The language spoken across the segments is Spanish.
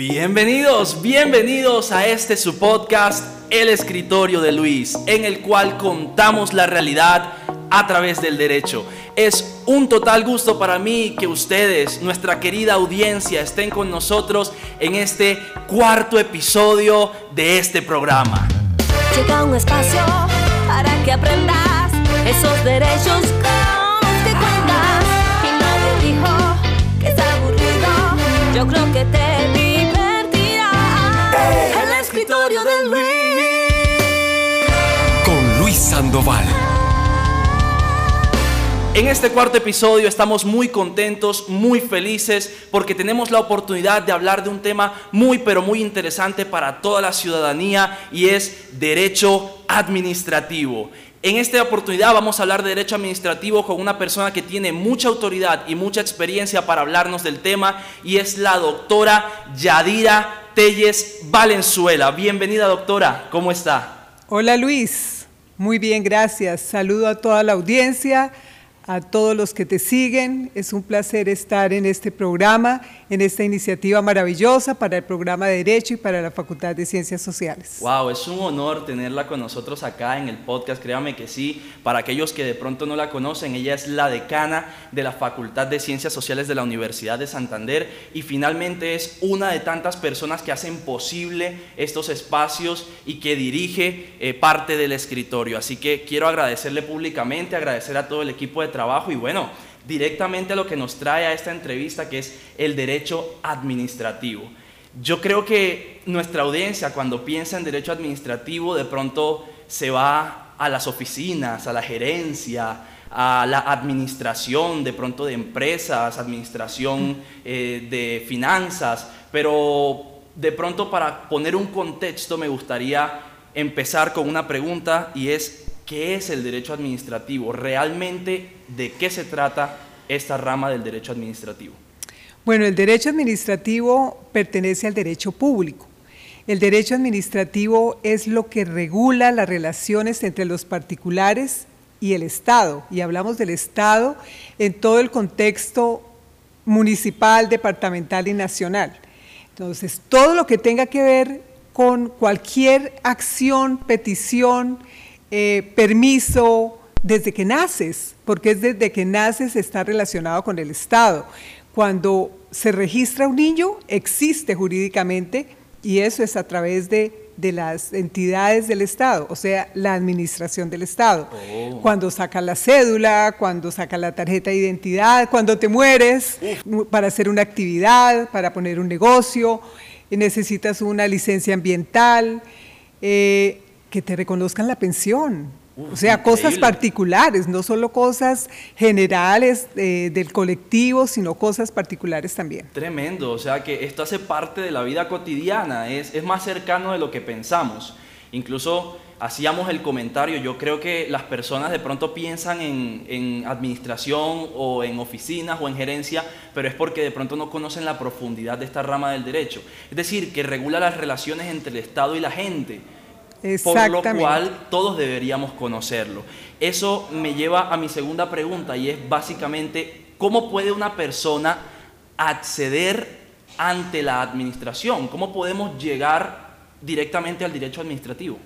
Bienvenidos, bienvenidos a este su podcast, El Escritorio de Luis, en el cual contamos la realidad a través del derecho. Es un total gusto para mí que ustedes, nuestra querida audiencia, estén con nosotros en este cuarto episodio de este programa. Llega un espacio para que aprendas esos derechos. Yo creo que te Sandoval. En este cuarto episodio estamos muy contentos, muy felices, porque tenemos la oportunidad de hablar de un tema muy, pero muy interesante para toda la ciudadanía y es derecho administrativo. En esta oportunidad vamos a hablar de derecho administrativo con una persona que tiene mucha autoridad y mucha experiencia para hablarnos del tema y es la doctora Yadira Telles Valenzuela. Bienvenida doctora, ¿cómo está? Hola Luis, muy bien, gracias. Saludo a toda la audiencia, a todos los que te siguen. Es un placer estar en este programa, en esta iniciativa maravillosa para el programa de Derecho y para la Facultad de Ciencias Sociales. Wow, es un honor tenerla con nosotros acá en el podcast, créame que sí. Para aquellos que de pronto no la conocen, ella es la decana de la Facultad de Ciencias Sociales de la Universidad de Santander y finalmente es una de tantas personas que hacen posible estos espacios y que dirige eh, parte del escritorio. Así que quiero agradecerle públicamente, agradecer a todo el equipo de trabajo y bueno, directamente a lo que nos trae a esta entrevista que es el derecho administrativo. Yo creo que nuestra audiencia cuando piensa en derecho administrativo de pronto se va a las oficinas, a la gerencia, a la administración de pronto de empresas, administración eh, de finanzas, pero de pronto para poner un contexto me gustaría empezar con una pregunta y es, ¿qué es el derecho administrativo? ¿Realmente de qué se trata esta rama del derecho administrativo? Bueno, el derecho administrativo pertenece al derecho público. El derecho administrativo es lo que regula las relaciones entre los particulares y el Estado. Y hablamos del Estado en todo el contexto municipal, departamental y nacional. Entonces, todo lo que tenga que ver con cualquier acción, petición, eh, permiso, desde que naces, porque es desde que naces está relacionado con el Estado. Cuando se registra un niño, existe jurídicamente y eso es a través de, de las entidades del Estado, o sea, la administración del Estado. Oh. Cuando saca la cédula, cuando saca la tarjeta de identidad, cuando te mueres, para hacer una actividad, para poner un negocio, necesitas una licencia ambiental, eh, que te reconozcan la pensión. O sea, cosas increíble. particulares, no solo cosas generales eh, del colectivo, sino cosas particulares también. Tremendo, o sea que esto hace parte de la vida cotidiana, es, es más cercano de lo que pensamos. Incluso hacíamos el comentario, yo creo que las personas de pronto piensan en, en administración o en oficinas o en gerencia, pero es porque de pronto no conocen la profundidad de esta rama del derecho. Es decir, que regula las relaciones entre el Estado y la gente. Por lo cual todos deberíamos conocerlo. Eso me lleva a mi segunda pregunta y es básicamente, ¿cómo puede una persona acceder ante la administración? ¿Cómo podemos llegar directamente al derecho administrativo?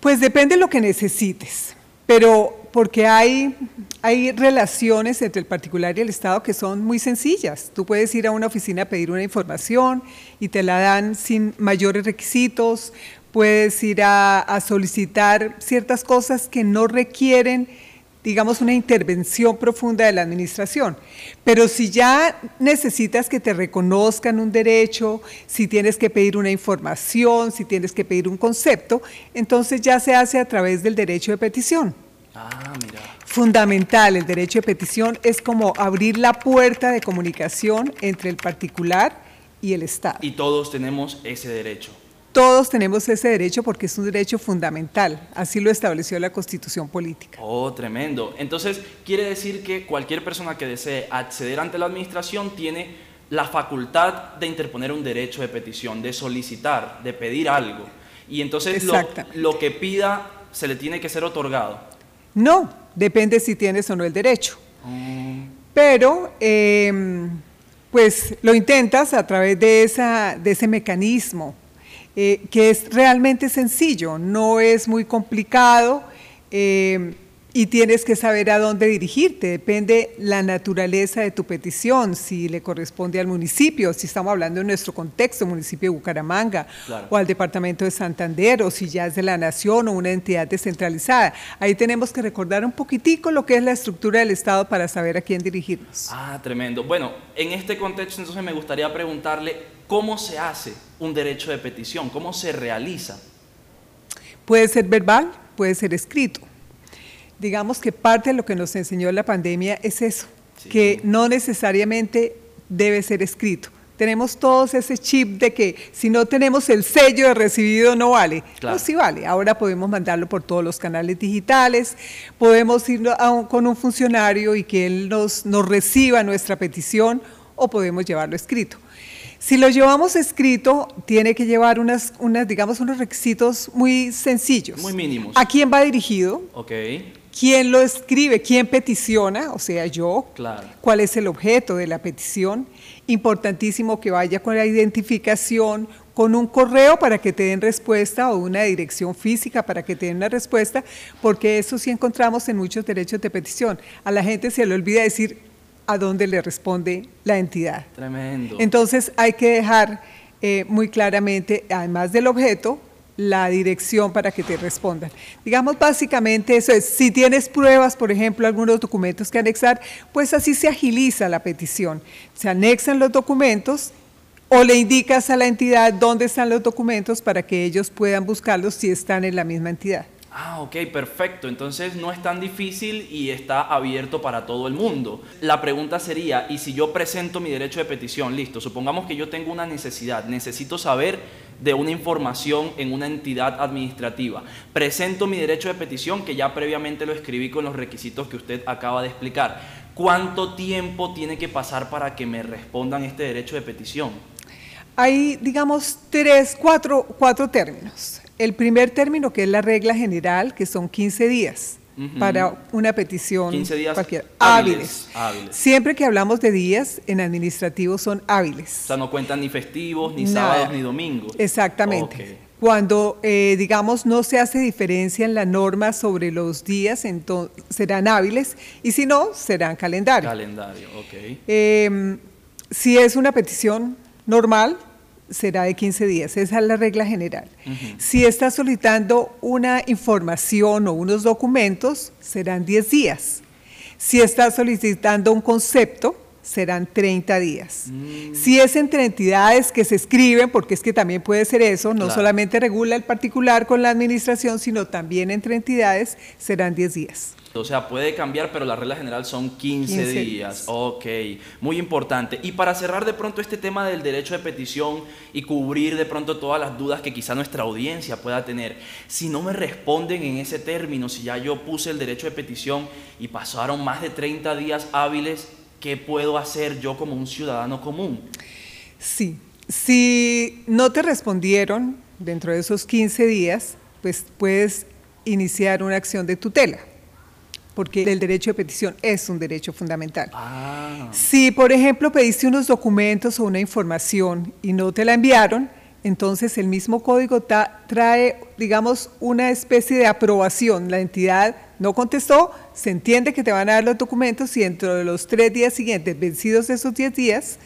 Pues depende de lo que necesites, pero porque hay, hay relaciones entre el particular y el Estado que son muy sencillas. Tú puedes ir a una oficina a pedir una información y te la dan sin mayores requisitos, puedes ir a, a solicitar ciertas cosas que no requieren digamos, una intervención profunda de la administración. Pero si ya necesitas que te reconozcan un derecho, si tienes que pedir una información, si tienes que pedir un concepto, entonces ya se hace a través del derecho de petición. Ah, mira. Fundamental, el derecho de petición es como abrir la puerta de comunicación entre el particular y el Estado. Y todos tenemos ese derecho. Todos tenemos ese derecho porque es un derecho fundamental, así lo estableció la Constitución Política. Oh, tremendo. Entonces, quiere decir que cualquier persona que desee acceder ante la administración tiene la facultad de interponer un derecho de petición, de solicitar, de pedir algo. Y entonces lo, que pida se le tiene que ser otorgado. No, depende si tienes o no el derecho. Mm, Pero, eh, pues lo intentas a través de, esa, de ese mecanismo, eh, que es realmente sencillo, no es muy complicado. Eh, y tienes que saber a dónde dirigirte. Depende la naturaleza de tu petición, si le corresponde al municipio, si estamos hablando de nuestro contexto, municipio de Bucaramanga, o al departamento de Santander, o si ya es de la nación o una entidad descentralizada. Ahí tenemos que recordar un poquitico lo que es la estructura del Estado para saber a quién dirigirnos. Ah, tremendo. Bueno, en este contexto entonces me gustaría preguntarle cómo se hace un derecho de petición, cómo se realiza. Puede ser verbal, puede ser escrito digamos que parte de lo que nos enseñó la pandemia es eso, que no necesariamente debe ser escrito. Tenemos todos ese chip de que si no tenemos el sello de recibido no vale. No, sí vale. Ahora podemos mandarlo por todos los canales digitales, podemos ir con un funcionario y que él nos, nos reciba nuestra petición o podemos llevarlo escrito. Si lo llevamos escrito, tiene que llevar unas, unas, digamos, unos requisitos muy sencillos. Muy mínimos. ¿A quién va dirigido? Ok quién lo escribe, quién peticiona, o sea, yo, claro. cuál es el objeto de la petición. Importantísimo que vaya con la identificación, con un correo para que te den respuesta o una dirección física para que te den la respuesta, porque eso sí encontramos en muchos derechos de petición. A la gente se le olvida decir a dónde le responde la entidad. Tremendo. Entonces hay que dejar eh, muy claramente, además del objeto, la dirección para que te respondan. Digamos, básicamente eso es, si tienes pruebas, por ejemplo, algunos documentos que anexar, pues así se agiliza la petición. Se anexan los documentos o le indicas a la entidad dónde están los documentos para que ellos puedan buscarlos si están en la misma entidad. Ah, ok, perfecto. Entonces no es tan difícil y está abierto para todo el mundo. La pregunta sería, ¿y si yo presento mi derecho de petición? Listo, supongamos que yo tengo una necesidad, necesito saber de una información en una entidad administrativa. Presento mi derecho de petición, que ya previamente lo escribí con los requisitos que usted acaba de explicar. ¿Cuánto tiempo tiene que pasar para que me respondan este derecho de petición? Hay, digamos, tres, cuatro, cuatro términos. El primer término, que es la regla general, que son 15 días para una petición 15 días cualquiera. Hábiles, Siempre que hablamos de días en administrativo son hábiles. O sea, no cuentan ni festivos, ni sábados, ni domingos. Exactamente. Cuando, eh, digamos, no se hace diferencia en la norma sobre los días, entonces serán hábiles y si no, serán calendario. Calendario, ok. Em, si es una petición normal, será de 15 días. Esa es la regla general. Si está solicitando una información o unos documentos, serán 10 días. Si está solicitando un concepto, serán 30 días. Mm. Si es entre entidades que se escriben, porque es que también puede ser eso, no solamente regula el particular con la administración, sino también entre entidades, serán 10 días. O sea, puede cambiar, pero la regla general son 15, días. Ok, muy importante. Y para cerrar de pronto este tema del derecho de petición y cubrir de pronto todas las dudas que quizá nuestra audiencia pueda tener, si no me responden en ese término, si ya yo puse el derecho de petición y pasaron más de 30 días hábiles, ¿qué puedo hacer yo como un ciudadano común? Sí, si no te respondieron dentro de esos 15 días, pues puedes iniciar una acción de tutela porque el derecho de petición es un derecho fundamental. Ah. Si, por ejemplo, pediste unos documentos o una información y no te la enviaron, entonces el mismo código trae, digamos, una especie de aprobación. La entidad no contestó, se entiende que te van a dar los documentos y dentro de los tres días siguientes, vencidos esos 10 días,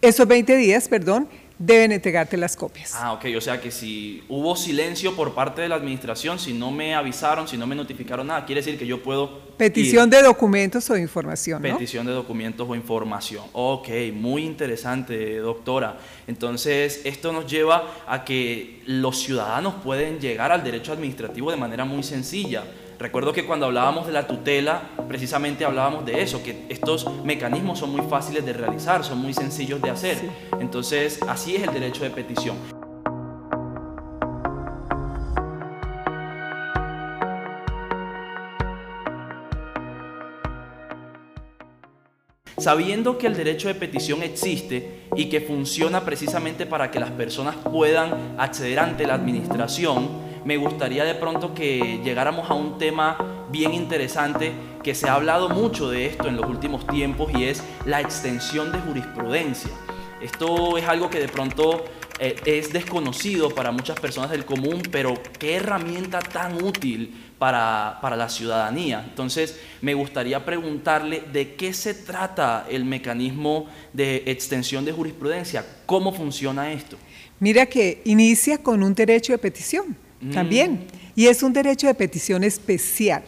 esos 20 días, perdón, deben entregarte las copias. Ah, ok, o sea que si hubo silencio por parte de la administración, si no me avisaron, si no me notificaron nada, quiere decir que yo puedo... Petición de documentos o información. ¿no? Petición de documentos o información. Ok, muy interesante, doctora. Entonces, esto nos lleva a que los ciudadanos pueden llegar al derecho administrativo de manera muy sencilla Recuerdo que cuando hablábamos de la tutela, precisamente hablábamos de eso, que estos mecanismos son muy fáciles de realizar, son muy sencillos de hacer. Entonces, así es el derecho de petición. Sabiendo que el derecho de petición existe y que funciona precisamente para que las personas puedan acceder ante la administración, me gustaría de pronto que llegáramos a un tema bien interesante que se ha hablado mucho de esto en los últimos tiempos y es la extensión de jurisprudencia. Esto es algo que de pronto eh, es desconocido para muchas personas del común, pero qué herramienta tan útil para, para, la ciudadanía. Entonces, me gustaría preguntarle de qué se trata el mecanismo de extensión de jurisprudencia, cómo funciona esto. Mira que inicia con un derecho de petición también, mm. y es un derecho de petición especial.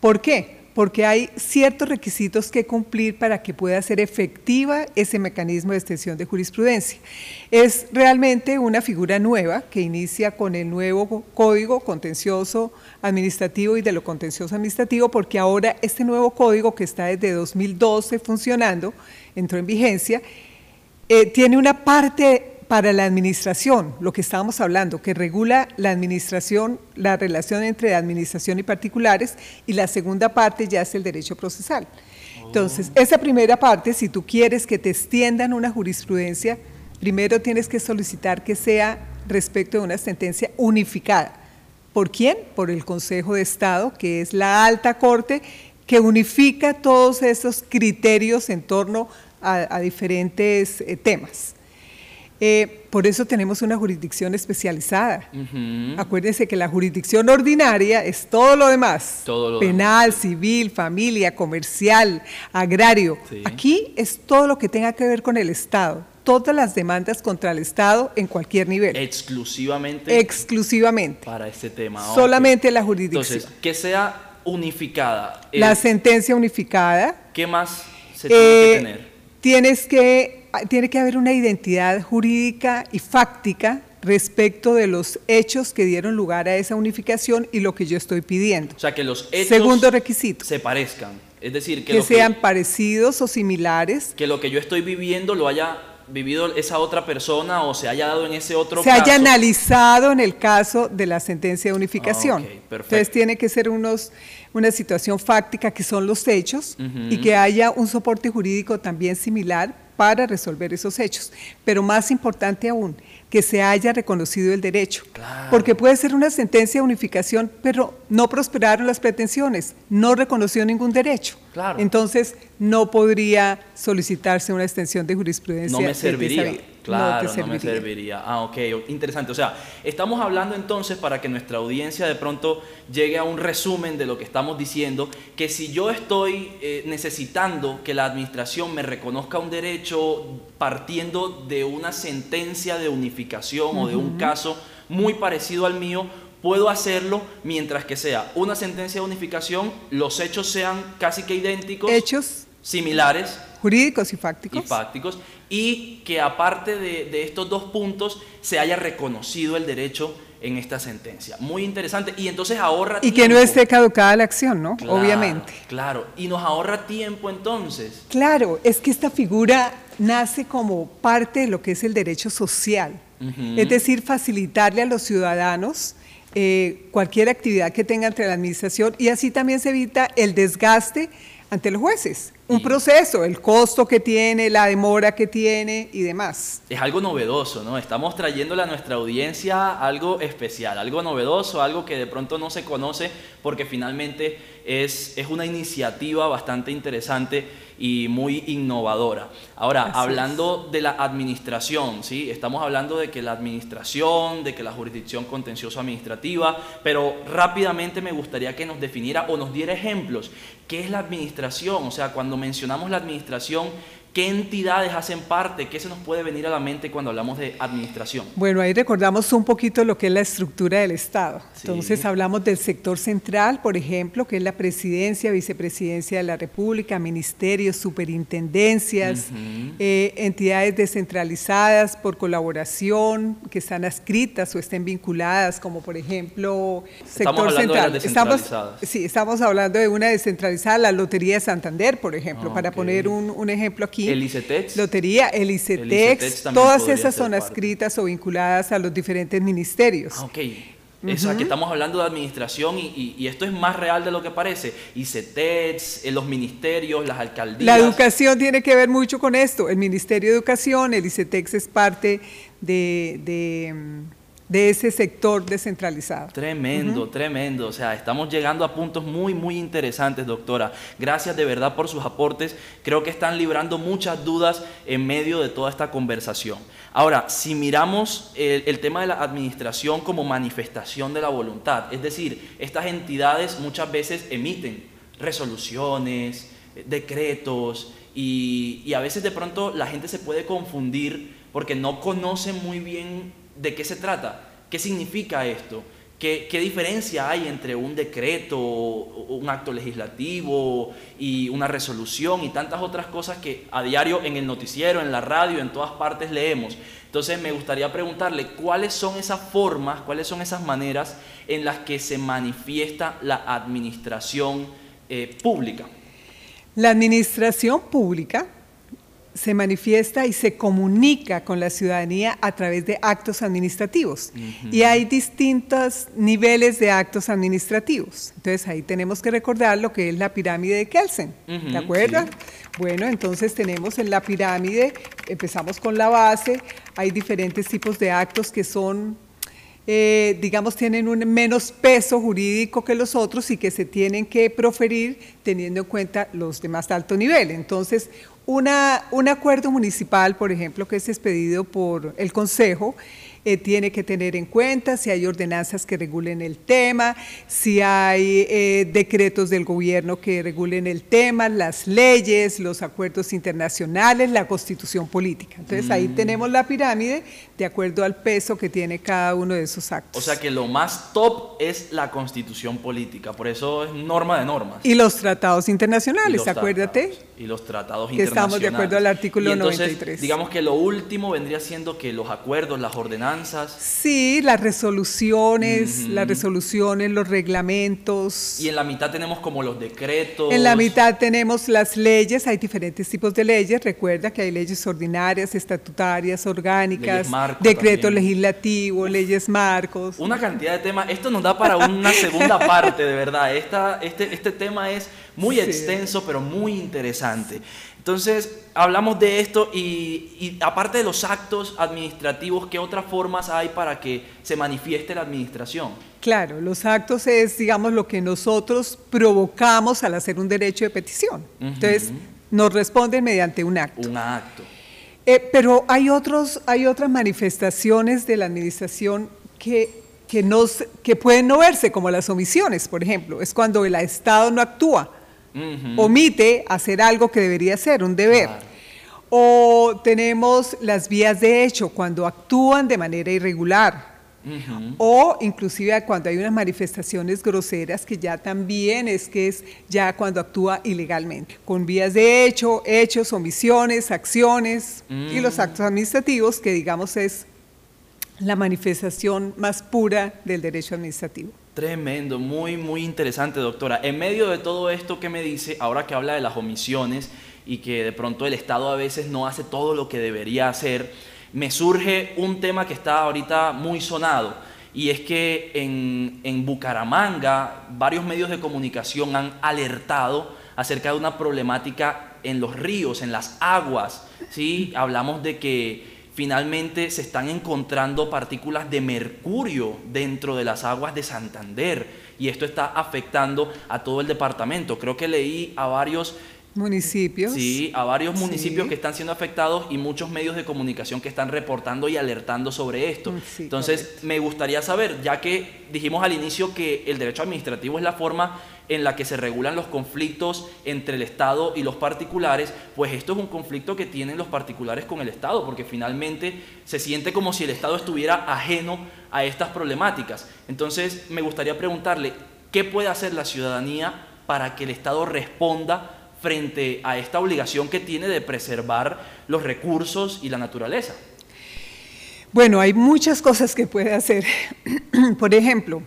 ¿Por qué? porque hay ciertos requisitos que cumplir para que pueda ser efectiva ese mecanismo de extensión de jurisprudencia. Es realmente una figura nueva que inicia con el nuevo Código Contencioso Administrativo y de lo Contencioso Administrativo, porque ahora este nuevo código que está desde 2012 funcionando, entró en vigencia, eh, tiene una parte para la administración, lo que estábamos hablando, que regula la administración, la relación entre administración y particulares, y la segunda parte ya es el derecho procesal. Entonces, oh. esa primera parte, si tú quieres que te extiendan una jurisprudencia, primero tienes que solicitar que sea respecto de una sentencia unificada. ¿Por quién? Por el Consejo de Estado, que es la alta corte que unifica todos esos criterios en torno a, diferentes eh, temas. Eh, por eso tenemos una jurisdicción especializada. Acuérdense que la jurisdicción ordinaria es todo lo demás. Penal, civil, familia, comercial, agrario. Aquí es todo lo que tenga que ver con el Estado. Todas las demandas contra el Estado en cualquier nivel. Exclusivamente. Exclusivamente. Para este tema. Solamente la jurisdicción. Entonces, que sea unificada. La sentencia unificada. ¿Qué más se tiene que eh, tener? Tienes que tiene que haber una identidad jurídica y fáctica respecto de los hechos que dieron lugar a esa unificación y lo que yo estoy pidiendo. O sea, que los hechos Segundo requisito. se parezcan. Es decir, que, sean parecidos o similares. Que lo que yo estoy viviendo lo haya vivido esa otra persona o se haya dado en ese otro se haya analizado en el caso de la sentencia de unificación. Ah, Entonces tiene que ser unos, una situación fáctica que son los hechos y que haya un soporte jurídico también similar para resolver esos hechos. Pero más importante aún, que se haya reconocido el derecho. Porque puede ser una sentencia de unificación, pero no prosperaron las pretensiones, no reconoció ningún derecho. Entonces, no podría solicitarse una extensión de jurisprudencia. No me serviría. Claro, no, me serviría. Ah, ok, interesante. O sea, estamos hablando entonces para que nuestra audiencia de pronto llegue a un resumen de lo que estamos diciendo, que si yo estoy eh, necesitando que la administración me reconozca un derecho partiendo de una sentencia de unificación o de un caso muy parecido al mío, puedo hacerlo mientras que sea una sentencia de unificación, los hechos sean casi que idénticos. Hechos similares. Jurídicos y fácticos. Y fácticos. Y que aparte de, estos dos puntos se haya reconocido el derecho en esta sentencia. Muy interesante. Y entonces ahorra Y que no esté caducada la acción, ¿no? Obviamente. Claro. Y nos ahorra tiempo entonces. Claro, es que esta figura nace como parte de lo que es el derecho social. Es decir, facilitarle a los ciudadanos eh, cualquier actividad que tenga entre la administración y así también se evita el desgaste ante los jueces. Un proceso, el costo que tiene, la demora que tiene y demás. Es algo novedoso, ¿no? Estamos trayéndole a nuestra audiencia algo especial, algo novedoso, algo que de pronto no se conoce porque finalmente es, es una iniciativa bastante interesante y muy innovadora. Ahora, hablando de la administración, ¿sí? estamos hablando de que la administración, de que la jurisdicción contencioso administrativa, pero rápidamente me gustaría que nos definiera o nos diera ejemplos. ¿Qué es la administración? O sea, cuando mencionamos la administración, ¿Qué entidades hacen parte? ¿Qué se nos puede venir a la mente cuando hablamos de administración? Bueno, ahí recordamos un poquito lo que es la estructura del Estado. Entonces hablamos del sector central, por ejemplo, que es la presidencia, vicepresidencia de la República, ministerios, superintendencias, eh, entidades descentralizadas por colaboración, que están adscritas o estén vinculadas, como por ejemplo sector central. estamos, sí, estamos hablando de una descentralizada, la Lotería de Santander, por ejemplo, ah, para poner un, un ejemplo aquí el ICETEX. Lotería, el ICETEX, todas esas son adscritas o vinculadas a los diferentes ministerios. Ah, ok. Eso, aquí estamos hablando de administración y, esto es más real de lo que parece. ICETEX, eh, los ministerios, las alcaldías. La educación tiene que ver mucho con esto. El Ministerio de Educación, el ICETEX es parte de, de ese sector descentralizado. Tremendo, tremendo. O sea, estamos llegando a puntos muy, muy interesantes, doctora. Gracias de verdad por sus aportes. Creo que están librando muchas dudas en medio de toda esta conversación. Ahora, si miramos el, el tema de la administración como manifestación de la voluntad, es decir, estas entidades muchas veces emiten resoluciones, decretos, y, y, a veces de pronto la gente se puede confundir porque no conoce muy bien de qué se trata, qué significa esto, qué, qué diferencia hay entre un decreto, un acto legislativo y una resolución y tantas otras cosas que a diario en el noticiero, en la radio, en todas partes leemos. Entonces me gustaría preguntarle cuáles son esas formas, cuáles son esas maneras en las que se manifiesta la administración eh, pública. La administración pública se manifiesta y se comunica con la ciudadanía a través de actos administrativos. Uh -huh. Y hay distintos niveles de actos administrativos. Entonces ahí tenemos que recordar lo que es la pirámide de Kelsen. Uh -huh, ¿De acuerdo? Sí. Bueno, entonces tenemos en la pirámide, empezamos con la base, hay diferentes tipos de actos que son eh, digamos, tienen un menos peso jurídico que los otros y que se tienen que proferir teniendo en cuenta los de más alto nivel. Entonces, una, un acuerdo municipal, por ejemplo, que es expedido por el Consejo, eh, tiene que tener en cuenta si hay ordenanzas que regulen el tema, si hay eh, decretos del gobierno que regulen el tema, las leyes, los acuerdos internacionales, la constitución política. Entonces mm. ahí tenemos la pirámide de acuerdo al peso que tiene cada uno de esos actos. O sea que lo más top es la constitución política, por eso es norma de normas. Y los tratados internacionales, los acuérdate. Tratados, y los tratados que internacionales. estamos de acuerdo al artículo y entonces, 93. Digamos que lo último vendría siendo que los acuerdos, las ordenanzas, Sí, las resoluciones, uh -huh. las resoluciones, los reglamentos. Y en la mitad tenemos como los decretos. En la mitad tenemos las leyes, hay diferentes tipos de leyes. Recuerda que hay leyes ordinarias, estatutarias, orgánicas, decretos también. legislativos, leyes marcos. Una cantidad de temas. Esto nos da para una segunda parte, de verdad. Esta, este, este tema es muy sí. extenso, pero muy interesante. Entonces, hablamos de esto y, y, aparte de los actos administrativos, ¿qué otras formas hay para que se manifieste la administración? Claro, los actos es, digamos, lo que nosotros provocamos al hacer un derecho de petición. Uh -huh. Entonces, nos responden mediante un acto. Un acto. Eh, pero hay, otros, hay otras manifestaciones de la administración que, que, nos, que pueden no verse, como las omisiones, por ejemplo. Es cuando el Estado no actúa Uh -huh. omite hacer algo que debería ser, un deber. Claro. O tenemos las vías de hecho, cuando actúan de manera irregular. Uh -huh. O inclusive cuando hay unas manifestaciones groseras que ya también es que es ya cuando actúa ilegalmente. Con vías de hecho, hechos, omisiones, acciones y los actos administrativos que digamos es la manifestación más pura del derecho administrativo. Tremendo, muy, muy interesante, doctora. En medio de todo esto que me dice, ahora que habla de las omisiones y que de pronto el Estado a veces no hace todo lo que debería hacer, me surge un tema que está ahorita muy sonado. Y es que en, en Bucaramanga varios medios de comunicación han alertado acerca de una problemática en los ríos, en las aguas. ¿sí? Hablamos de que finalmente se están encontrando partículas de mercurio dentro de las aguas de Santander y esto está afectando a todo el departamento. Creo que leí a varios municipios. Sí, a varios municipios sí. que están siendo afectados y muchos medios de comunicación que están reportando y alertando sobre esto. Mm, sí, Entonces, correcto. me gustaría saber, ya que dijimos al inicio que el derecho administrativo es la forma en la que se regulan los conflictos entre el Estado y los particulares, pues esto es un conflicto que tienen los particulares con el Estado, porque finalmente se siente como si el Estado estuviera ajeno a estas problemáticas. Entonces, me gustaría preguntarle, ¿qué puede hacer la ciudadanía para que el Estado responda frente a esta obligación que tiene de preservar los recursos y la naturaleza? Bueno, hay muchas cosas que puede hacer. Por ejemplo,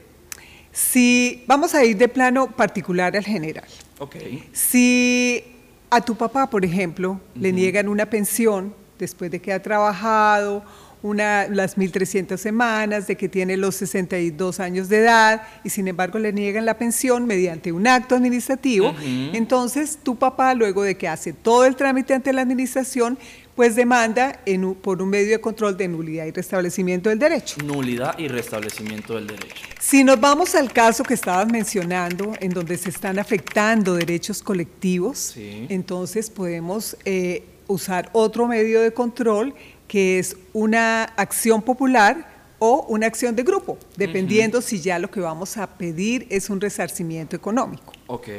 si vamos a ir de plano particular al general. Okay. Si a tu papá, por ejemplo, uh -huh. le niegan una pensión después de que ha trabajado una, las 1.300 semanas, de que tiene los 62 años de edad y sin embargo le niegan la pensión mediante un acto administrativo, uh -huh. entonces tu papá, luego de que hace todo el trámite ante la administración, pues demanda por un medio de control de nulidad y restablecimiento del derecho. Nulidad y restablecimiento del derecho. Si nos vamos al caso que estabas mencionando, en donde se están afectando derechos colectivos, entonces podemos eh, usar otro medio de control que es una acción popular o una acción de grupo, dependiendo si ya lo que vamos a pedir es un resarcimiento económico. Ok.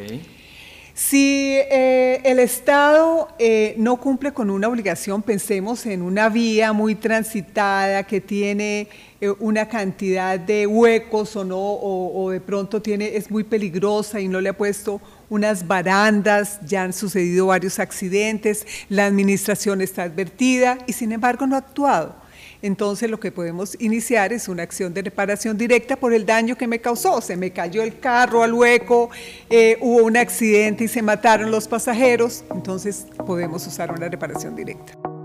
Si eh, el Estado eh, no cumple con una obligación, pensemos en una vía muy transitada que tiene eh, una cantidad de huecos o no, o, de pronto tiene, es muy peligrosa y no le ha puesto unas barandas, ya han sucedido varios accidentes, la administración está advertida y sin embargo no ha actuado entonces lo que podemos iniciar es una acción de reparación directa por el daño que me causó. Se me cayó el carro al hueco, eh, hubo un accidente y se mataron los pasajeros, entonces podemos usar una reparación directa.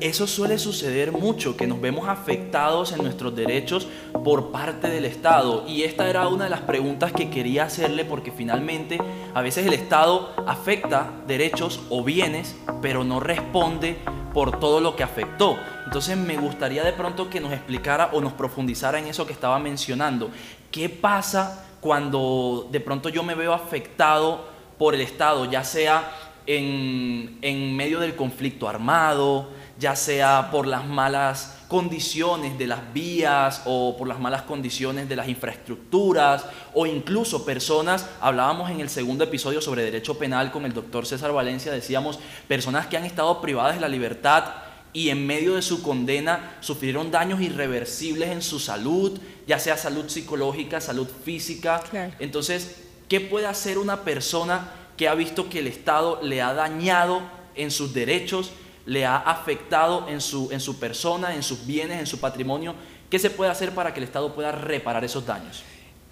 Eso suele suceder mucho, que nos vemos afectados en nuestros derechos por parte del Estado. Y esta era una de las preguntas que quería hacerle porque finalmente a veces el Estado afecta derechos o bienes, pero no responde por todo lo que afectó. Entonces me gustaría de pronto que nos explicara o nos profundizara en eso que estaba mencionando. ¿Qué pasa cuando de pronto yo me veo afectado por el Estado, ya sea en, en medio del conflicto armado, ya sea por las malas condiciones de las vías o por las malas condiciones de las infraestructuras o incluso personas, hablábamos en el segundo episodio sobre derecho penal con el doctor César Valencia, decíamos personas que han estado privadas de la libertad y en medio de su condena sufrieron daños irreversibles en su salud, ya sea salud psicológica, salud física. Entonces, ¿qué puede hacer una persona que ha visto que el Estado le ha dañado en sus derechos? Le ha afectado en su, en su persona, en sus bienes, en su patrimonio. ¿Qué se puede hacer para que el Estado pueda reparar esos daños?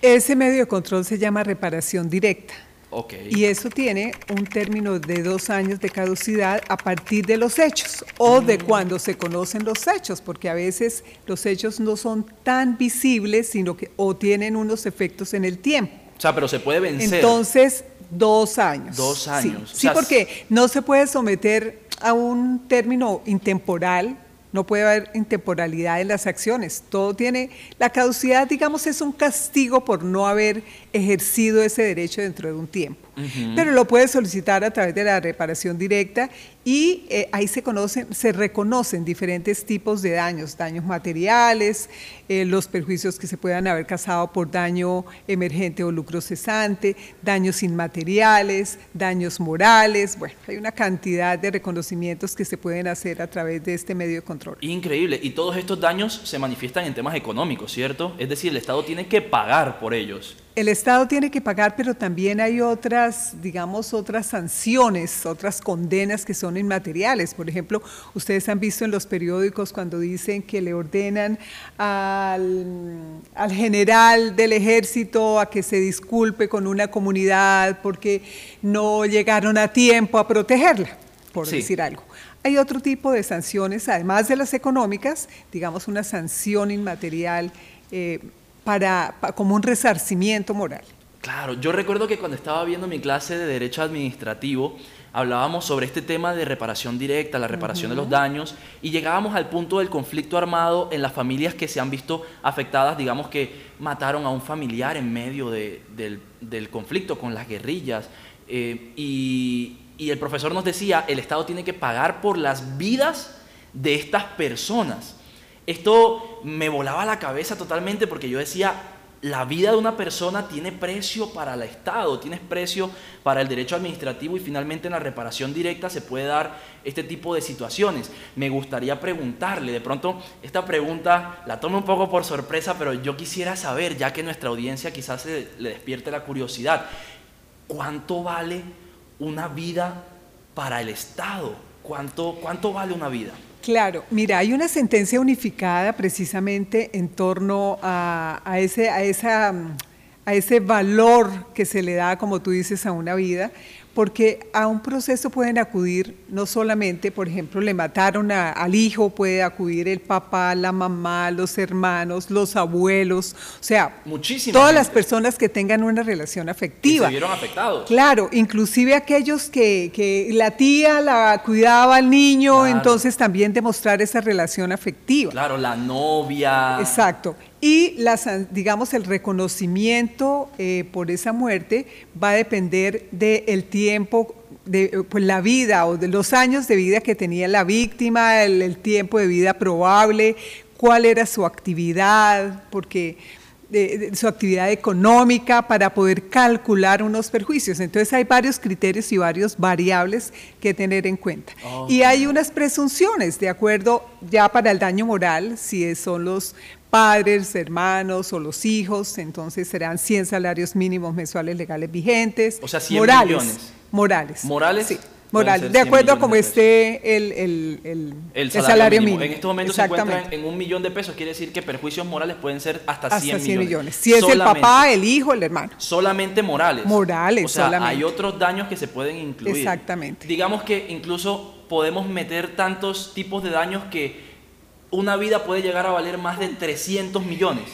Ese medio de control se llama reparación directa. Okay. Y eso tiene un término de dos años de caducidad a partir de los hechos o de mm. cuando se conocen los hechos, porque a veces los hechos no son tan visibles, sino que o tienen unos efectos en el tiempo. O sea, pero se puede vencer. Entonces, dos años. Dos años. Sí, sí porque no se puede someter a un término intemporal, no puede haber intemporalidad en las acciones. Todo tiene, la caducidad, digamos, es un castigo por no haber ejercido ese derecho dentro de un tiempo. Pero lo puede solicitar a través de la reparación directa y eh, ahí se, conocen, se reconocen diferentes tipos de daños, daños materiales, eh, los perjuicios que se puedan haber causado por daño emergente o lucro cesante, daños inmateriales, daños morales, bueno, hay una cantidad de reconocimientos que se pueden hacer a través de este medio de control. Increíble, y todos estos daños se manifiestan en temas económicos, ¿cierto? Es decir, el Estado tiene que pagar por ellos. El Estado tiene que pagar, pero también hay otras, digamos, otras sanciones, otras condenas que son inmateriales. Por ejemplo, ustedes han visto en los periódicos cuando dicen que le ordenan al, al general del ejército a que se disculpe con una comunidad porque no llegaron a tiempo a protegerla, por decir algo. Hay otro tipo de sanciones, además de las económicas, digamos una sanción inmaterial. Eh, para, como un resarcimiento moral. Claro, yo recuerdo que cuando estaba viendo mi clase de Derecho Administrativo, hablábamos sobre este tema de reparación directa, la reparación de los daños, y llegábamos al punto del conflicto armado en las familias que se han visto afectadas, digamos que mataron a un familiar en medio del, conflicto con las guerrillas, eh, y, y el profesor nos decía, el Estado tiene que pagar por las vidas de estas personas. Esto me volaba la cabeza totalmente porque yo decía, la vida de una persona tiene precio para el Estado, tiene precio para el derecho administrativo y finalmente en la reparación directa se puede dar este tipo de situaciones. Me gustaría preguntarle, de pronto esta pregunta la tomo un poco por sorpresa, pero yo quisiera saber, ya que nuestra audiencia quizás se le despierte la curiosidad, ¿cuánto vale una vida para el Estado? ¿Cuánto, cuánto vale una vida? Claro, mira, hay una sentencia unificada precisamente en torno a, ese, a, esa, a ese valor que se le da, como tú dices, a una vida, porque a un proceso pueden acudir no solamente, por ejemplo, le mataron a- al hijo, puede acudir el papá, la mamá, los hermanos, los abuelos, o sea, Muchísima todas las personas que tengan una relación afectiva. se vieron afectados. Claro, inclusive aquellos que, que la tía la cuidaba al niño, Claro. entonces también demostrar esa relación afectiva. Claro, la novia. Exacto. Y las, digamos, el reconocimiento eh, por esa muerte va a depender del tiempo, de eh, pues, la vida o de los años de vida que tenía la víctima, el, el tiempo de vida probable, cuál era su actividad, porque de- de su actividad económica para poder calcular unos perjuicios. Entonces hay varios criterios y varios variables que tener en cuenta. Y hay unas presunciones, de acuerdo ya para el daño moral, si son los padres, hermanos o los hijos, entonces serán 100 salarios mínimos mensuales legales vigentes. O sea, 100 morales, millones. Morales. Morales Sí, morales. De 100 acuerdo a como pesos. esté el, el, el- salario, mínimo. En este momento se Exactamente. encuentra en un millón de pesos, quiere decir que perjuicios morales pueden ser hasta 100, Hasta 100 millones. millones. Si es el papá, el hijo, el hermano. Solamente morales. Morales, O sea, solamente. hay otros daños que se pueden incluir. Exactamente. Digamos que incluso podemos meter tantos tipos de daños que una vida puede llegar a valer más de 300 millones.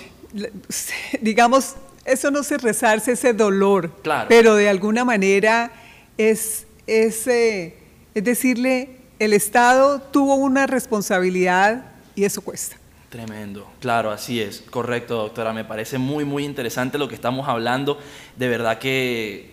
Digamos, eso no es rezarse ese dolor, Claro. pero de alguna manera es, es, eh, es decirle, el Estado tuvo una responsabilidad y eso cuesta. Tremendo, claro, así es, correcto doctora, me parece muy muy interesante lo que estamos hablando, de verdad que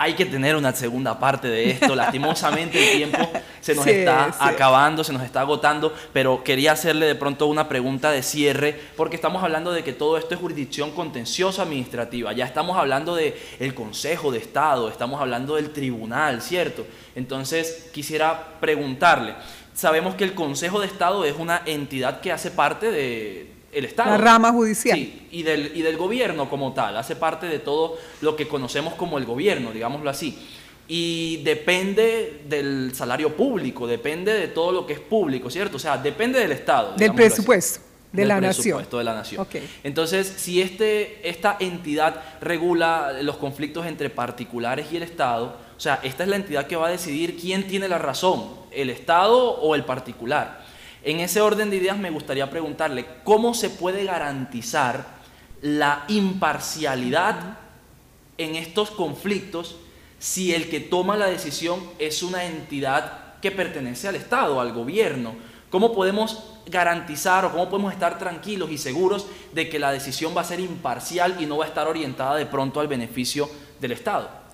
hay que tener una segunda parte de esto, lastimosamente el tiempo se nos Sí, está sí. acabando, se nos está agotando, pero quería hacerle de pronto una pregunta de cierre, porque estamos hablando de que todo esto es jurisdicción contenciosa administrativa, ya estamos hablando del el Consejo de Estado, estamos hablando del tribunal, ¿cierto? Entonces quisiera preguntarle, sabemos que el Consejo de Estado es una entidad que hace parte de el Estado. La rama judicial. Sí, y del, y del gobierno como tal, hace parte de todo lo que conocemos como el gobierno, digámoslo así. Y depende del salario público, depende de todo lo que es público, ¿cierto? O sea, depende del Estado. Del así. presupuesto de Del la nación. presupuesto de la nación. Entonces, si este, esta entidad regula los conflictos entre particulares y el Estado, o sea, esta es la entidad que va a decidir quién tiene la razón, el Estado o el particular. En ese orden de ideas me gustaría preguntarle, ¿cómo se puede garantizar la imparcialidad en estos conflictos si el que toma la decisión es una entidad que pertenece al Estado, al gobierno? ¿Cómo podemos garantizar o cómo podemos estar tranquilos y seguros de que la decisión va a ser imparcial y no va a estar orientada de pronto al beneficio del Estado?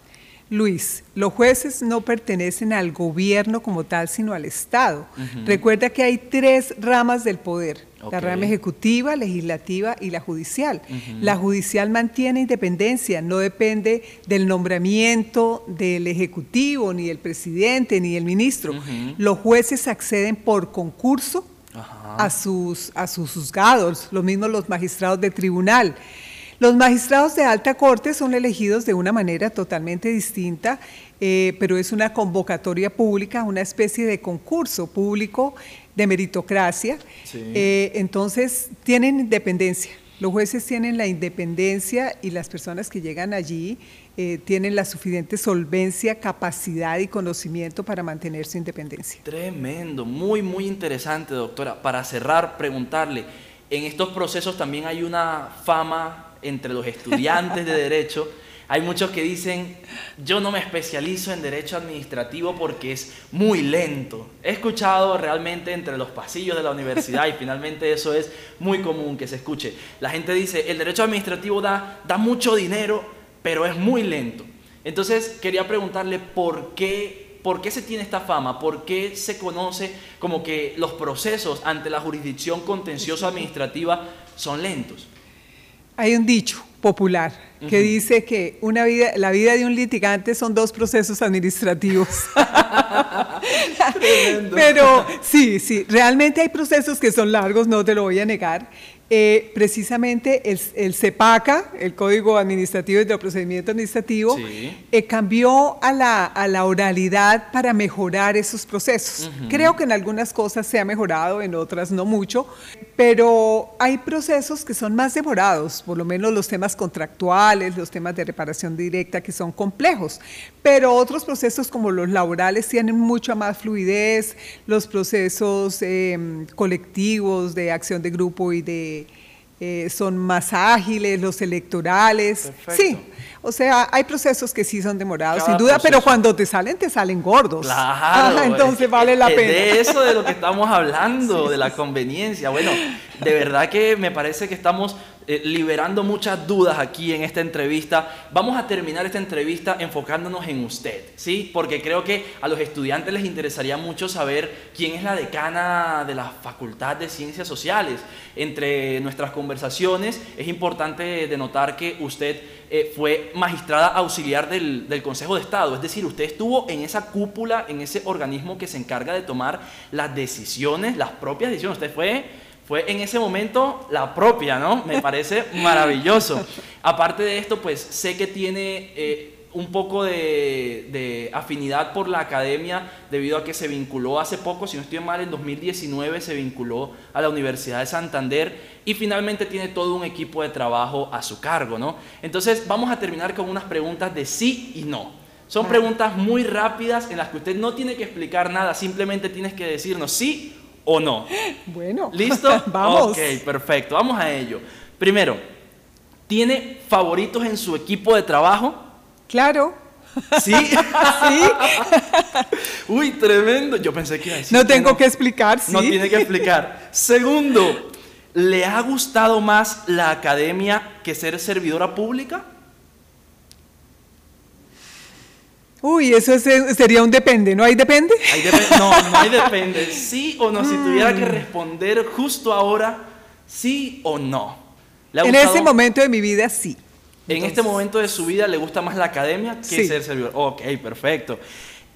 Luis, los jueces no pertenecen al gobierno como tal, sino al Estado. Recuerda que hay tres ramas del poder, la rama ejecutiva, legislativa y la judicial. La judicial mantiene independencia, no depende del nombramiento del ejecutivo, ni del presidente, ni del ministro. Los jueces acceden por concurso a sus, a sus juzgados, lo mismo los magistrados de tribunal. Los magistrados de alta corte son elegidos de una manera totalmente distinta, eh, pero es una convocatoria pública, una especie de concurso público de meritocracia. Sí. Eh, entonces, tienen independencia. Los jueces tienen la independencia y las personas que llegan allí eh, tienen la suficiente solvencia, capacidad y conocimiento para mantener su independencia. Tremendo, muy, muy interesante, doctora. Para cerrar, preguntarle, en estos procesos también hay una fama entre los estudiantes de derecho. Hay muchos que dicen, yo no me especializo en derecho administrativo porque es muy lento. He escuchado realmente entre los pasillos de la universidad y finalmente eso es muy común que se escuche. La gente dice, el derecho administrativo da, da mucho dinero, pero es muy lento. Entonces quería preguntarle por qué, por qué se tiene esta fama, por qué se conoce como que los procesos ante la jurisdicción contenciosa administrativa son lentos. Hay un dicho popular que Ujú. dice que una vida, la vida de un litigante son dos procesos administrativos. Pero sí, sí, realmente hay procesos que son largos, no te lo voy a negar. eh, precisamente el, el, CEPACA, el Código Administrativo y de Procedimiento Administrativo, Sí. eh, cambió a la, a la oralidad para mejorar esos procesos. Creo que en algunas cosas se ha mejorado, en otras no mucho, pero hay procesos que son más demorados, por lo menos los temas contractuales, los temas de reparación directa que son complejos, pero otros procesos como los laborales tienen mucha más fluidez, los procesos eh, colectivos de acción de grupo y de eh, son más ágiles, los electorales. Perfecto. Sí, o sea, hay procesos que sí son demorados, Cada sin duda, pero cuando te salen, te salen gordos. Claro. Ajá, entonces es- vale la es pena. De eso de lo que estamos hablando, de la conveniencia. Bueno, de verdad que me parece que estamos eh, liberando muchas dudas aquí en esta entrevista. Vamos a terminar esta entrevista enfocándonos en usted, ¿sí? Porque creo que a los estudiantes les interesaría mucho saber quién es la decana de la Facultad de Ciencias Sociales. Entre nuestras conversaciones es importante denotar que usted eh, fue magistrada auxiliar del, del Consejo de Estado, es decir, usted estuvo en esa cúpula, en ese organismo que se encarga de tomar las decisiones, las propias decisiones. Usted fue, fue en ese momento la propia, ¿no? Me parece maravilloso. Aparte de esto, pues sé que tiene eh, un poco de, de afinidad por la academia debido a que se vinculó hace poco, si no estoy mal, en 2019 se vinculó a la Universidad de Santander y finalmente tiene todo un equipo de trabajo a su cargo, ¿no? Entonces vamos a terminar con unas preguntas de sí y no. Son preguntas muy rápidas en las que usted no tiene que explicar nada, simplemente tienes que decirnos sí o no. Bueno, ¿Listo? vamos. Ok, perfecto, vamos a ello. Primero, ¿tiene favoritos en su equipo de trabajo? Claro, Sí. sí, Uy, tremendo. Yo pensé que iba a decir no tengo no. que explicar, sí. No tiene que explicar. Segundo, ¿le ha gustado más la academia que ser servidora pública? Uy, eso es- sería un depende, ¿no hay depende? No, no hay depende. ¿Sí o no? Si tuviera Mm. que responder justo ahora, ¿sí o no? ¿Le ha En ese momento de mi vida, sí. En este momento de su vida le gusta más la academia que Sí. ser servidor. Ok, perfecto.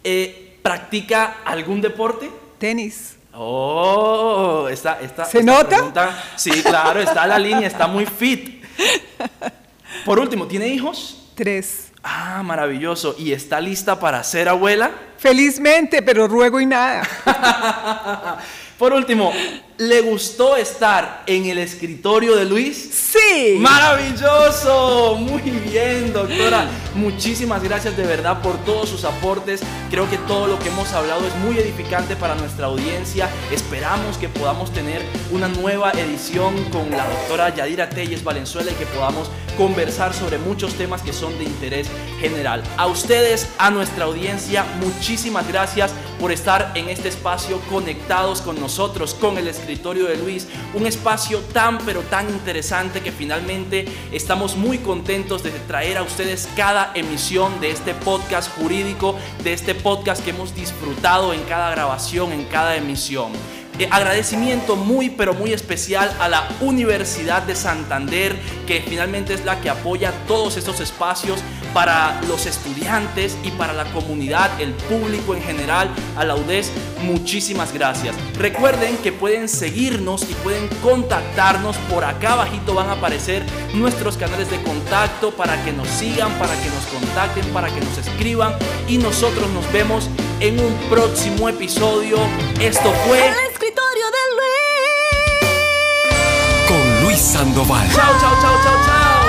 Eh, ¿Practica algún deporte? Tenis. Oh, está, está. ¿Se esta nota? pregunta- sí, claro, está en la línea, está muy fit. Por último, ¿tiene hijos? Tres. Ah, maravilloso. ¿Y está lista para ser abuela? Felizmente, pero ruego y nada. Por último, ¿le gustó estar en el escritorio de Luis? Sí. Maravilloso, muy bien doctora. Muchísimas gracias de verdad por todos sus aportes. Creo que todo lo que hemos hablado es muy edificante para nuestra audiencia. Esperamos que podamos tener una nueva edición con la doctora Yadira Telles Valenzuela y que podamos conversar sobre muchos temas que son de interés general. A ustedes, a nuestra audiencia, muchísimas gracias por estar en este espacio conectados con nosotros, con el escritorio de Luis, un espacio tan pero tan interesante que finalmente estamos muy contentos de traer a ustedes cada emisión de este podcast jurídico, de este podcast que hemos disfrutado en cada grabación, en cada emisión. Eh, agradecimiento muy pero muy especial a la Universidad de Santander, que finalmente es la que apoya todos estos espacios para los estudiantes y para la comunidad, el público en general, a la UDES. Muchísimas gracias. Recuerden que pueden seguirnos y pueden contactarnos. Por acá abajito van a aparecer nuestros canales de contacto para que nos sigan, para que nos contacten, para que nos escriban. Y nosotros nos vemos en un próximo episodio. Esto fue... El escritorio de Luis. Con Luis Sandoval. Chao, chao, chao, chao, chao.